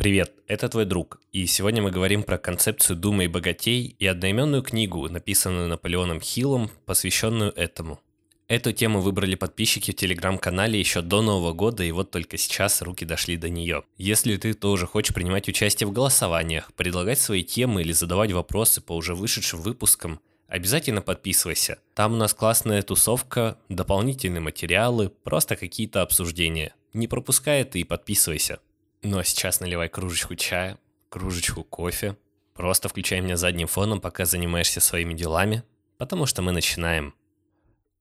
Привет, это твой друг, и сегодня мы говорим про концепцию «Думай богатей» и одноименную книгу, написанную Наполеоном Хиллом, посвященную этому. Эту тему выбрали подписчики в телеграм-канале еще до Нового года, и вот только сейчас руки дошли до нее. Если ты тоже хочешь принимать участие в голосованиях, предлагать свои темы или задавать вопросы по уже вышедшим выпускам, обязательно подписывайся. Там у нас классная тусовка, дополнительные материалы, просто какие-то обсуждения. Не пропускай это и подписывайся. Ну а сейчас наливай кружечку чая, кружечку кофе. Просто включай меня задним фоном, пока занимаешься своими делами, потому что мы начинаем.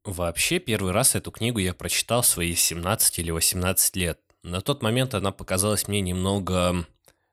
Вообще, первый раз эту книгу я прочитал в свои 17 или 18 лет. На тот момент она показалась мне немного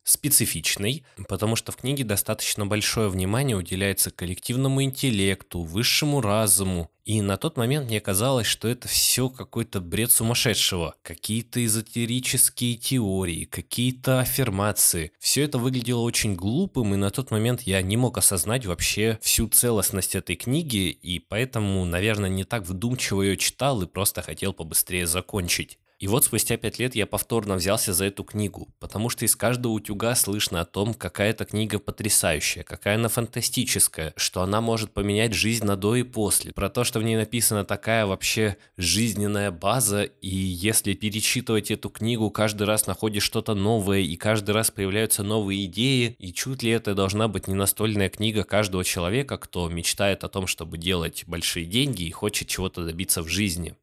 специфичной, потому что в книге достаточно большое внимание уделяется коллективному интеллекту, высшему разуму. И на тот момент мне казалось, что это все какой-то бред сумасшедшего. Какие-то эзотерические теории, какие-то аффирмации. Все это выглядело очень глупым, и на тот момент я не мог осознать вообще всю целостность этой книги, и поэтому, наверное, не так вдумчиво ее читал и просто хотел побыстрее закончить. И вот спустя пять лет я повторно взялся за эту книгу, потому что из каждого утюга слышно о том, какая эта книга потрясающая, какая она фантастическая, что она может поменять жизнь на до и после, про то, что в ней написана такая вообще жизненная база, и если перечитывать эту книгу, каждый раз находишь что-то новое, и каждый раз появляются новые идеи, и чуть ли это должна быть не настольная книга каждого человека, кто мечтает о том, чтобы делать большие деньги и хочет чего-то добиться в жизни.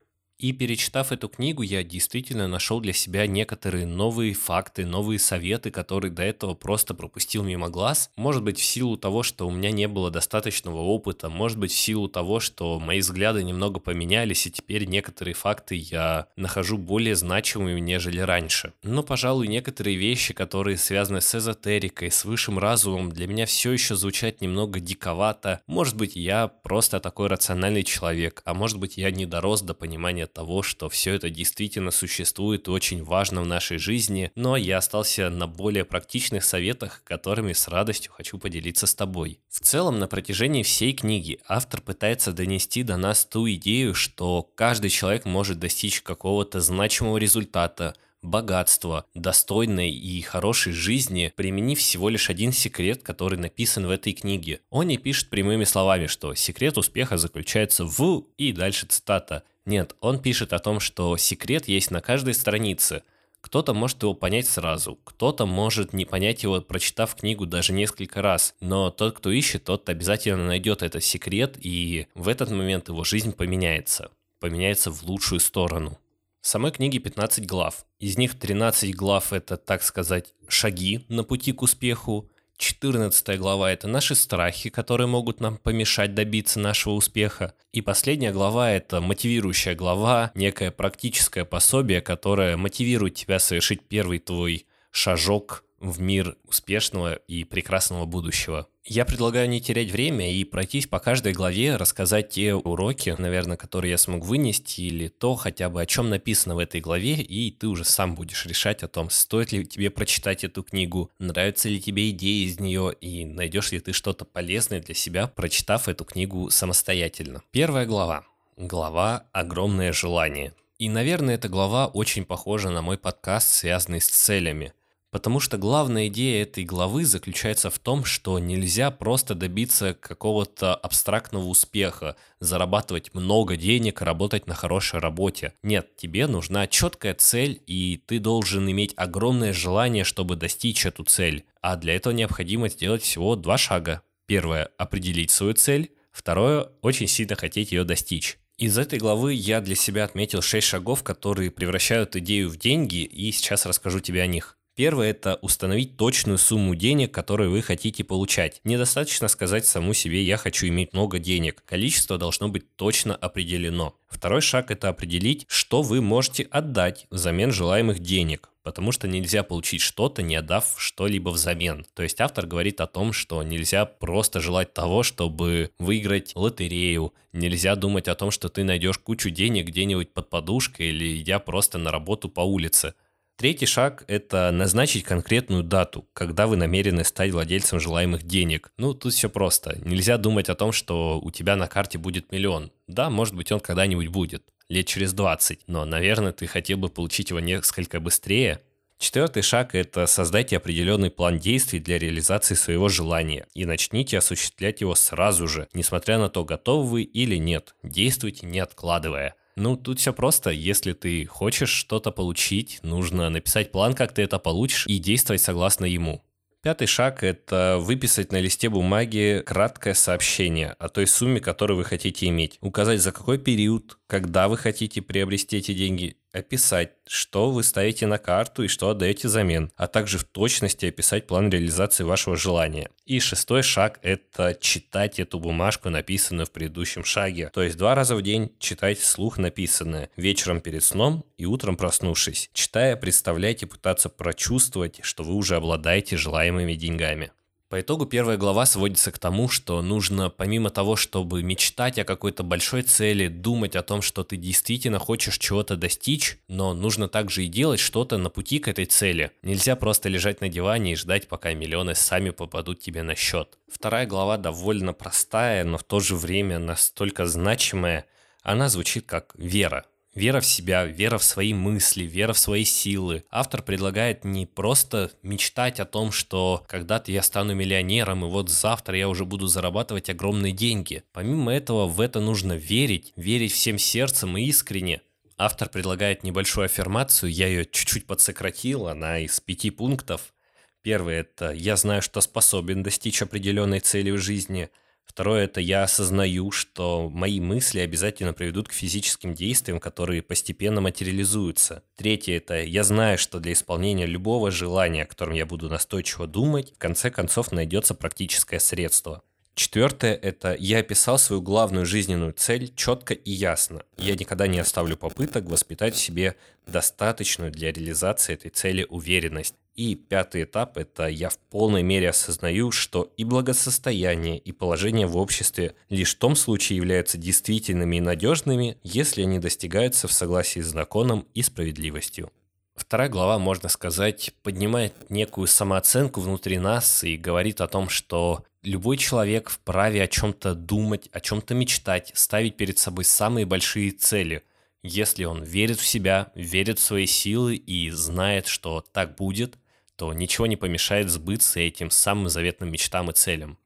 И перечитав эту книгу, я действительно нашел для себя некоторые новые факты, новые советы, которые до этого просто пропустил мимо глаз. Может быть, в силу того, что у меня не было достаточного опыта, может быть, в силу того, что мои взгляды немного поменялись, и теперь некоторые факты я нахожу более значимыми, нежели раньше. Но, пожалуй, некоторые вещи, которые связаны с эзотерикой, с высшим разумом, для меня все еще звучат немного диковато. Может быть, я просто такой рациональный человек, а может быть, я не дорос до понимания того, что все это действительно существует и очень важно в нашей жизни, но я остался на более практичных советах, которыми с радостью хочу поделиться с тобой. В целом, на протяжении всей книги автор пытается донести до нас ту идею, что каждый человек может достичь какого-то значимого результата, богатства, достойной и хорошей жизни, применив всего лишь один секрет, который написан в этой книге. Он не пишет прямыми словами, что секрет успеха заключается в... и дальше цитата. Нет, он пишет о том, что секрет есть на каждой странице. Кто-то может его понять сразу, кто-то может не понять его, прочитав книгу даже несколько раз. Но тот, кто ищет, тот обязательно найдет этот секрет, и в этот момент его жизнь поменяется. Поменяется в лучшую сторону. В самой книге 15 глав. Из них 13 глав это, так сказать, шаги на пути к успеху, 14 глава – это наши страхи, которые могут нам помешать добиться нашего успеха. И последняя глава – это мотивирующая глава, некое практическое пособие, которое мотивирует тебя совершить первый твой шажок в мир успешного и прекрасного будущего. Я предлагаю не терять время и пройтись по каждой главе, рассказать те уроки, наверное, которые я смог вынести, или то хотя бы о чем написано в этой главе, и ты уже сам будешь решать о том, стоит ли тебе прочитать эту книгу, нравятся ли тебе идеи из нее, и найдешь ли ты что-то полезное для себя, прочитав эту книгу самостоятельно. Первая глава. Глава «Огромное желание». И, наверное, эта глава очень похожа на мой подкаст, связанный с целями – Потому что главная идея этой главы заключается в том, что нельзя просто добиться какого-то абстрактного успеха, зарабатывать много денег, работать на хорошей работе. Нет, тебе нужна четкая цель, и ты должен иметь огромное желание, чтобы достичь эту цель. А для этого необходимо сделать всего два шага. Первое – определить свою цель. Второе – очень сильно хотеть ее достичь. Из этой главы я для себя отметил 6 шагов, которые превращают идею в деньги, и сейчас расскажу тебе о них. Первое – это установить точную сумму денег, которую вы хотите получать. Недостаточно сказать саму себе «я хочу иметь много денег». Количество должно быть точно определено. Второй шаг – это определить, что вы можете отдать взамен желаемых денег потому что нельзя получить что-то, не отдав что-либо взамен. То есть автор говорит о том, что нельзя просто желать того, чтобы выиграть лотерею, нельзя думать о том, что ты найдешь кучу денег где-нибудь под подушкой или идя просто на работу по улице. Третий шаг – это назначить конкретную дату, когда вы намерены стать владельцем желаемых денег. Ну, тут все просто. Нельзя думать о том, что у тебя на карте будет миллион. Да, может быть, он когда-нибудь будет, лет через 20, но, наверное, ты хотел бы получить его несколько быстрее. Четвертый шаг – это создайте определенный план действий для реализации своего желания и начните осуществлять его сразу же, несмотря на то, готовы вы или нет. Действуйте, не откладывая. Ну, тут все просто. Если ты хочешь что-то получить, нужно написать план, как ты это получишь, и действовать согласно ему. Пятый шаг – это выписать на листе бумаги краткое сообщение о той сумме, которую вы хотите иметь. Указать, за какой период, когда вы хотите приобрести эти деньги, описать, что вы ставите на карту и что отдаете взамен, а также в точности описать план реализации вашего желания. И шестой шаг – это читать эту бумажку, написанную в предыдущем шаге. То есть два раза в день читать вслух написанное, вечером перед сном и утром проснувшись. Читая, представлять и пытаться прочувствовать, что вы уже обладаете желаемыми деньгами. По итогу первая глава сводится к тому, что нужно помимо того, чтобы мечтать о какой-то большой цели, думать о том, что ты действительно хочешь чего-то достичь, но нужно также и делать что-то на пути к этой цели. Нельзя просто лежать на диване и ждать, пока миллионы сами попадут тебе на счет. Вторая глава довольно простая, но в то же время настолько значимая. Она звучит как вера. Вера в себя, вера в свои мысли, вера в свои силы. Автор предлагает не просто мечтать о том, что когда-то я стану миллионером, и вот завтра я уже буду зарабатывать огромные деньги. Помимо этого, в это нужно верить, верить всем сердцем и искренне. Автор предлагает небольшую аффирмацию, я ее чуть-чуть подсократил, она из пяти пунктов. Первый – это «я знаю, что способен достичь определенной цели в жизни». Второе – это я осознаю, что мои мысли обязательно приведут к физическим действиям, которые постепенно материализуются. Третье – это я знаю, что для исполнения любого желания, о котором я буду настойчиво думать, в конце концов найдется практическое средство. Четвертое – это я описал свою главную жизненную цель четко и ясно. Я никогда не оставлю попыток воспитать в себе достаточную для реализации этой цели уверенность. И пятый этап – это я в полной мере осознаю, что и благосостояние, и положение в обществе лишь в том случае являются действительными и надежными, если они достигаются в согласии с законом и справедливостью. Вторая глава, можно сказать, поднимает некую самооценку внутри нас и говорит о том, что любой человек вправе о чем-то думать, о чем-то мечтать, ставить перед собой самые большие цели – если он верит в себя, верит в свои силы и знает, что так будет, то ничего не помешает сбыться этим самым заветным мечтам и целям.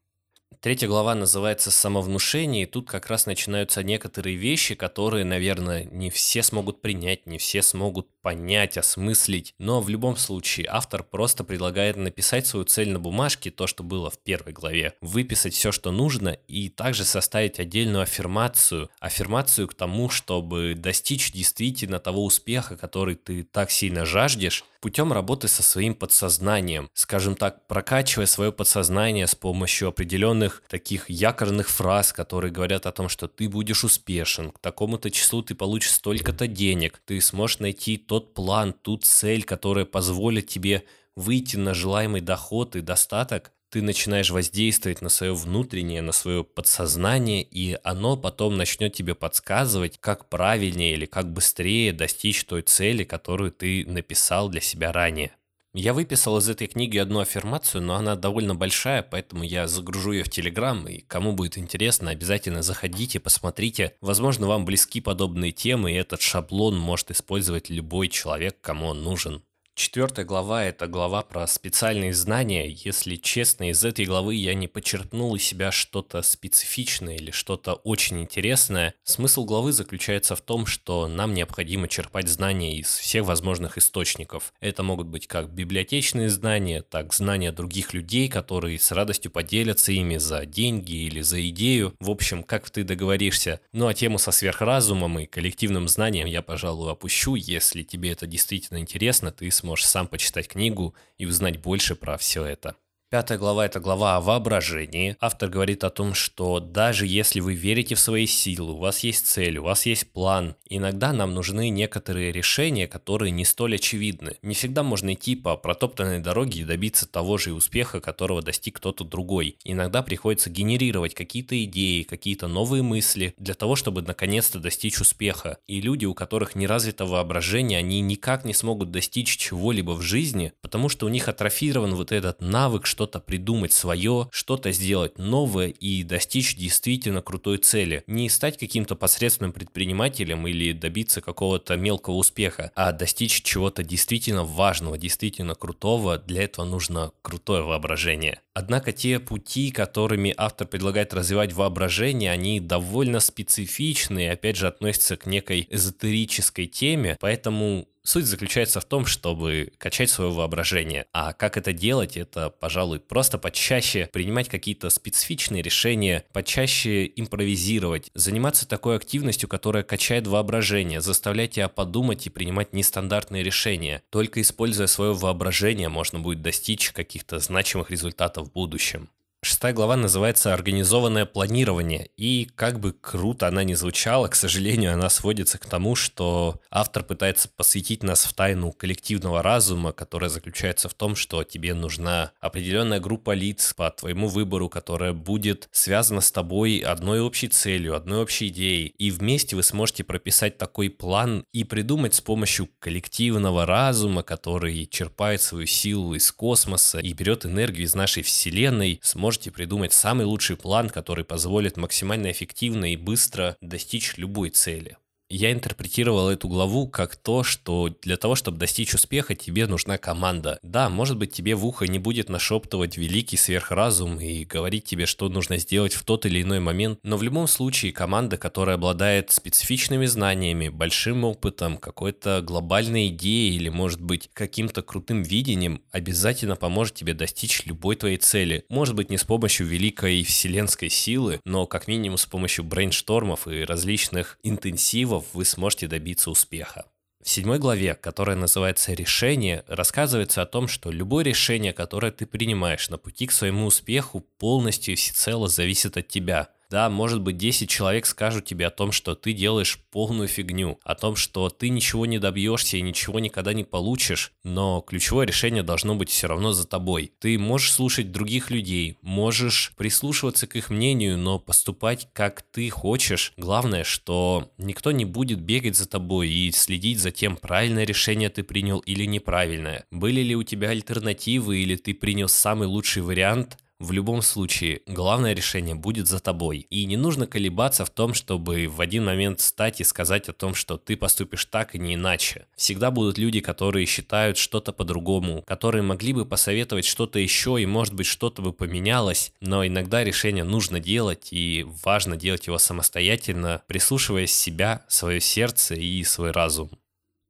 Третья глава называется «Самовнушение», и тут как раз начинаются некоторые вещи, которые, наверное, не все смогут принять, не все смогут понять, осмыслить, но в любом случае автор просто предлагает написать свою цель на бумажке, то, что было в первой главе, выписать все, что нужно, и также составить отдельную аффирмацию, аффирмацию к тому, чтобы достичь действительно того успеха, который ты так сильно жаждешь, путем работы со своим подсознанием, скажем так, прокачивая свое подсознание с помощью определенных таких якорных фраз, которые говорят о том, что ты будешь успешен, к такому-то числу ты получишь столько-то денег, ты сможешь найти то тот план, ту цель, которая позволит тебе выйти на желаемый доход и достаток, ты начинаешь воздействовать на свое внутреннее, на свое подсознание, и оно потом начнет тебе подсказывать, как правильнее или как быстрее достичь той цели, которую ты написал для себя ранее. Я выписал из этой книги одну аффирмацию, но она довольно большая, поэтому я загружу ее в Телеграм, и кому будет интересно, обязательно заходите, посмотрите. Возможно, вам близки подобные темы, и этот шаблон может использовать любой человек, кому он нужен. Четвертая глава – это глава про специальные знания. Если честно, из этой главы я не почерпнул из себя что-то специфичное или что-то очень интересное. Смысл главы заключается в том, что нам необходимо черпать знания из всех возможных источников. Это могут быть как библиотечные знания, так знания других людей, которые с радостью поделятся ими за деньги или за идею. В общем, как ты договоришься. Ну а тему со сверхразумом и коллективным знанием я, пожалуй, опущу. Если тебе это действительно интересно, ты сможешь сможешь сам почитать книгу и узнать больше про все это. Пятая глава – это глава о воображении. Автор говорит о том, что даже если вы верите в свои силы, у вас есть цель, у вас есть план, иногда нам нужны некоторые решения, которые не столь очевидны. Не всегда можно идти по протоптанной дороге и добиться того же успеха, которого достиг кто-то другой. Иногда приходится генерировать какие-то идеи, какие-то новые мысли для того, чтобы наконец-то достичь успеха. И люди, у которых не развито воображение, они никак не смогут достичь чего-либо в жизни, потому что у них атрофирован вот этот навык, что что-то придумать свое, что-то сделать новое и достичь действительно крутой цели. Не стать каким-то посредственным предпринимателем или добиться какого-то мелкого успеха, а достичь чего-то действительно важного, действительно крутого. Для этого нужно крутое воображение. Однако те пути, которыми автор предлагает развивать воображение, они довольно специфичны и опять же относятся к некой эзотерической теме, поэтому Суть заключается в том, чтобы качать свое воображение. А как это делать, это, пожалуй, просто почаще принимать какие-то специфичные решения, почаще импровизировать, заниматься такой активностью, которая качает воображение, заставлять тебя подумать и принимать нестандартные решения. Только используя свое воображение, можно будет достичь каких-то значимых результатов в будущем. Шестая глава называется «Организованное планирование», и как бы круто она ни звучала, к сожалению, она сводится к тому, что автор пытается посвятить нас в тайну коллективного разума, которая заключается в том, что тебе нужна определенная группа лиц по твоему выбору, которая будет связана с тобой одной общей целью, одной общей идеей, и вместе вы сможете прописать такой план и придумать с помощью коллективного разума, который черпает свою силу из космоса и берет энергию из нашей Вселенной, сможет можете придумать самый лучший план, который позволит максимально эффективно и быстро достичь любой цели. Я интерпретировал эту главу как то, что для того, чтобы достичь успеха, тебе нужна команда. Да, может быть, тебе в ухо не будет нашептывать великий сверхразум и говорить тебе, что нужно сделать в тот или иной момент, но в любом случае команда, которая обладает специфичными знаниями, большим опытом, какой-то глобальной идеей или, может быть, каким-то крутым видением, обязательно поможет тебе достичь любой твоей цели. Может быть, не с помощью великой вселенской силы, но как минимум с помощью брейнштормов и различных интенсивов, мотивов вы сможете добиться успеха. В седьмой главе, которая называется «Решение», рассказывается о том, что любое решение, которое ты принимаешь на пути к своему успеху, полностью и всецело зависит от тебя. Да, может быть, 10 человек скажут тебе о том, что ты делаешь полную фигню, о том, что ты ничего не добьешься и ничего никогда не получишь, но ключевое решение должно быть все равно за тобой. Ты можешь слушать других людей, можешь прислушиваться к их мнению, но поступать как ты хочешь. Главное, что никто не будет бегать за тобой и следить за тем, правильное решение ты принял или неправильное. Были ли у тебя альтернативы или ты принял самый лучший вариант, в любом случае, главное решение будет за тобой. И не нужно колебаться в том, чтобы в один момент встать и сказать о том, что ты поступишь так и не иначе. Всегда будут люди, которые считают что-то по-другому, которые могли бы посоветовать что-то еще и может быть что-то бы поменялось, но иногда решение нужно делать и важно делать его самостоятельно, прислушиваясь себя, свое сердце и свой разум.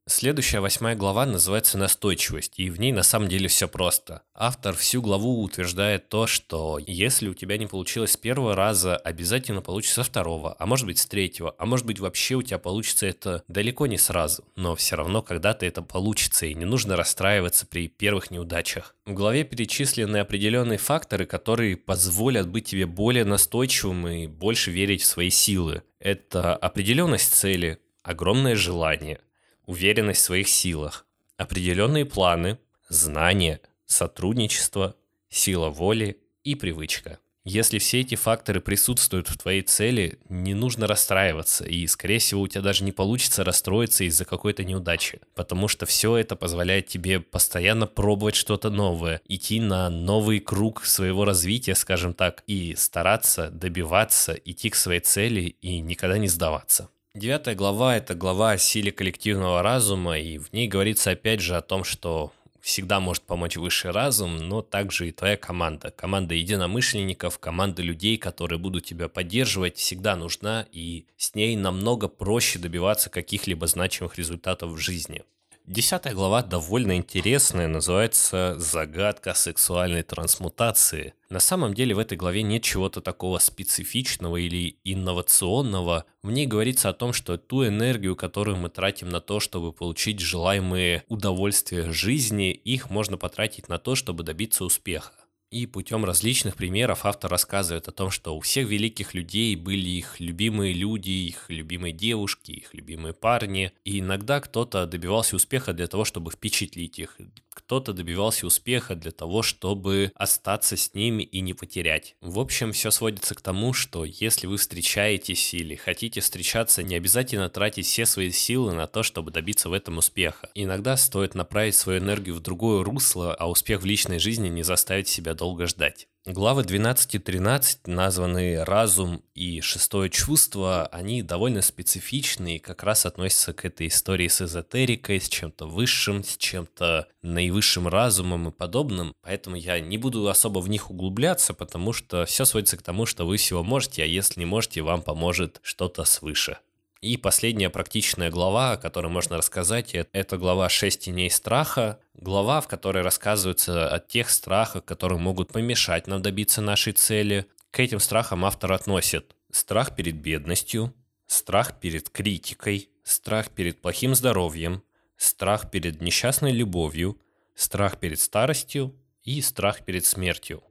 Следующая восьмая глава называется «Настойчивость», и в ней на самом деле все просто. Автор всю главу утверждает то, что если у тебя не получилось с первого раза, обязательно получится со второго, а может быть с третьего, а может быть вообще у тебя получится это далеко не сразу, но все равно когда-то это получится, и не нужно расстраиваться при первых неудачах. В главе перечислены определенные факторы, которые позволят быть тебе более настойчивым и больше верить в свои силы. Это определенность цели, огромное желание – уверенность в своих силах, определенные планы, знания, сотрудничество, сила воли и привычка. Если все эти факторы присутствуют в твоей цели, не нужно расстраиваться, и, скорее всего, у тебя даже не получится расстроиться из-за какой-то неудачи, потому что все это позволяет тебе постоянно пробовать что-то новое, идти на новый круг своего развития, скажем так, и стараться добиваться, идти к своей цели и никогда не сдаваться. Девятая глава – это глава о силе коллективного разума, и в ней говорится опять же о том, что всегда может помочь высший разум, но также и твоя команда. Команда единомышленников, команда людей, которые будут тебя поддерживать, всегда нужна, и с ней намного проще добиваться каких-либо значимых результатов в жизни. Десятая глава довольно интересная, называется «Загадка сексуальной трансмутации». На самом деле в этой главе нет чего-то такого специфичного или инновационного. В ней говорится о том, что ту энергию, которую мы тратим на то, чтобы получить желаемые удовольствия жизни, их можно потратить на то, чтобы добиться успеха. И путем различных примеров автор рассказывает о том, что у всех великих людей были их любимые люди, их любимые девушки, их любимые парни. И иногда кто-то добивался успеха для того, чтобы впечатлить их кто-то добивался успеха для того, чтобы остаться с ними и не потерять. В общем, все сводится к тому, что если вы встречаетесь или хотите встречаться, не обязательно тратить все свои силы на то, чтобы добиться в этом успеха. Иногда стоит направить свою энергию в другое русло, а успех в личной жизни не заставить себя долго долго ждать. Главы 12 и 13, названные «Разум» и «Шестое чувство», они довольно специфичны и как раз относятся к этой истории с эзотерикой, с чем-то высшим, с чем-то наивысшим разумом и подобным. Поэтому я не буду особо в них углубляться, потому что все сводится к тому, что вы всего можете, а если не можете, вам поможет что-то свыше. И последняя практичная глава, о которой можно рассказать, это глава «Шесть теней страха», глава, в которой рассказывается о тех страхах, которые могут помешать нам добиться нашей цели. К этим страхам автор относит страх перед бедностью, страх перед критикой, страх перед плохим здоровьем, страх перед несчастной любовью, страх перед старостью и страх перед смертью.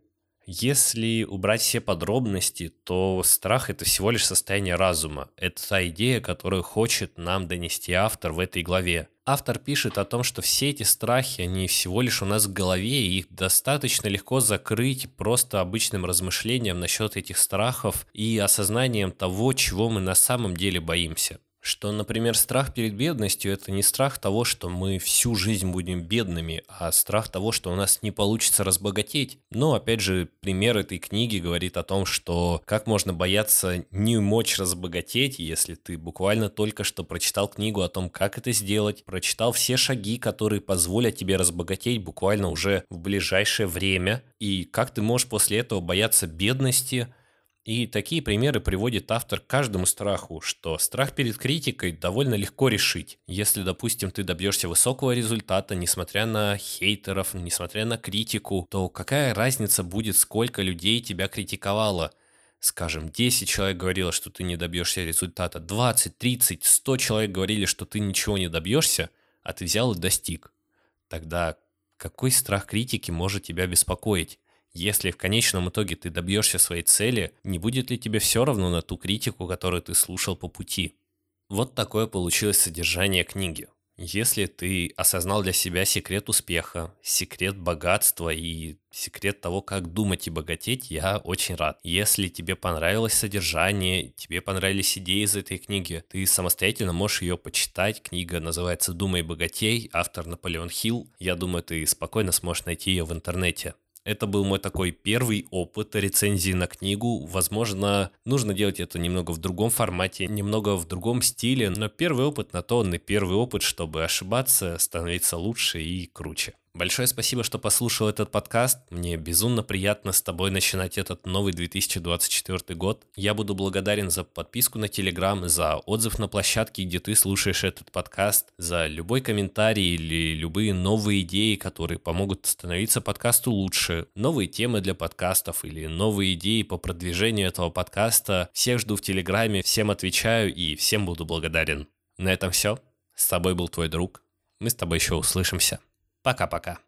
Если убрать все подробности, то страх это всего лишь состояние разума. Это та идея, которую хочет нам донести автор в этой главе. Автор пишет о том, что все эти страхи, они всего лишь у нас в голове, и их достаточно легко закрыть просто обычным размышлением насчет этих страхов и осознанием того, чего мы на самом деле боимся что, например, страх перед бедностью – это не страх того, что мы всю жизнь будем бедными, а страх того, что у нас не получится разбогатеть. Но, опять же, пример этой книги говорит о том, что как можно бояться не мочь разбогатеть, если ты буквально только что прочитал книгу о том, как это сделать, прочитал все шаги, которые позволят тебе разбогатеть буквально уже в ближайшее время, и как ты можешь после этого бояться бедности – и такие примеры приводит автор к каждому страху, что страх перед критикой довольно легко решить. Если, допустим, ты добьешься высокого результата, несмотря на хейтеров, несмотря на критику, то какая разница будет, сколько людей тебя критиковало? Скажем, 10 человек говорило, что ты не добьешься результата, 20, 30, 100 человек говорили, что ты ничего не добьешься, а ты взял и достиг. Тогда какой страх критики может тебя беспокоить? Если в конечном итоге ты добьешься своей цели, не будет ли тебе все равно на ту критику, которую ты слушал по пути? Вот такое получилось содержание книги. Если ты осознал для себя секрет успеха, секрет богатства и секрет того, как думать и богатеть, я очень рад. Если тебе понравилось содержание, тебе понравились идеи из этой книги, ты самостоятельно можешь ее почитать. Книга называется «Думай богатей», автор Наполеон Хилл. Я думаю, ты спокойно сможешь найти ее в интернете. Это был мой такой первый опыт рецензии на книгу. Возможно, нужно делать это немного в другом формате, немного в другом стиле, но первый опыт на то он и первый опыт, чтобы ошибаться, становиться лучше и круче. Большое спасибо, что послушал этот подкаст. Мне безумно приятно с тобой начинать этот новый 2024 год. Я буду благодарен за подписку на Телеграм, за отзыв на площадке, где ты слушаешь этот подкаст, за любой комментарий или любые новые идеи, которые помогут становиться подкасту лучше, новые темы для подкастов или новые идеи по продвижению этого подкаста. Всех жду в Телеграме, всем отвечаю и всем буду благодарен. На этом все. С тобой был твой друг. Мы с тобой еще услышимся. Пока-пока.